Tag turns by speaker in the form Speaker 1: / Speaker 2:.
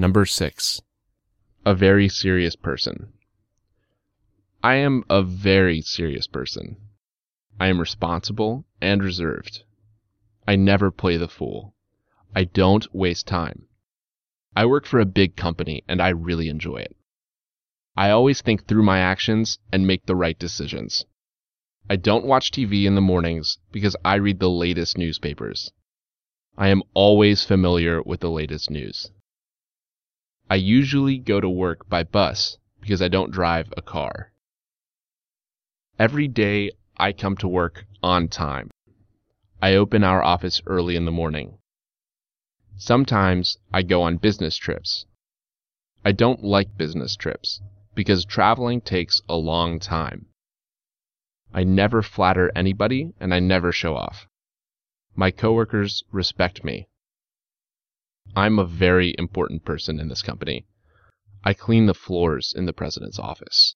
Speaker 1: Number six, a very serious person. I am a very serious person. I am responsible and reserved. I never play the fool. I don't waste time. I work for a big company and I really enjoy it. I always think through my actions and make the right decisions. I don't watch TV in the mornings because I read the latest newspapers. I am always familiar with the latest news. I usually go to work by bus because I don't drive a car. Every day I come to work on time. I open our office early in the morning. Sometimes I go on business trips. I don't like business trips because traveling takes a long time. I never flatter anybody and I never show off. My coworkers respect me. I'm a very important person in this company. I clean the floors in the president's office.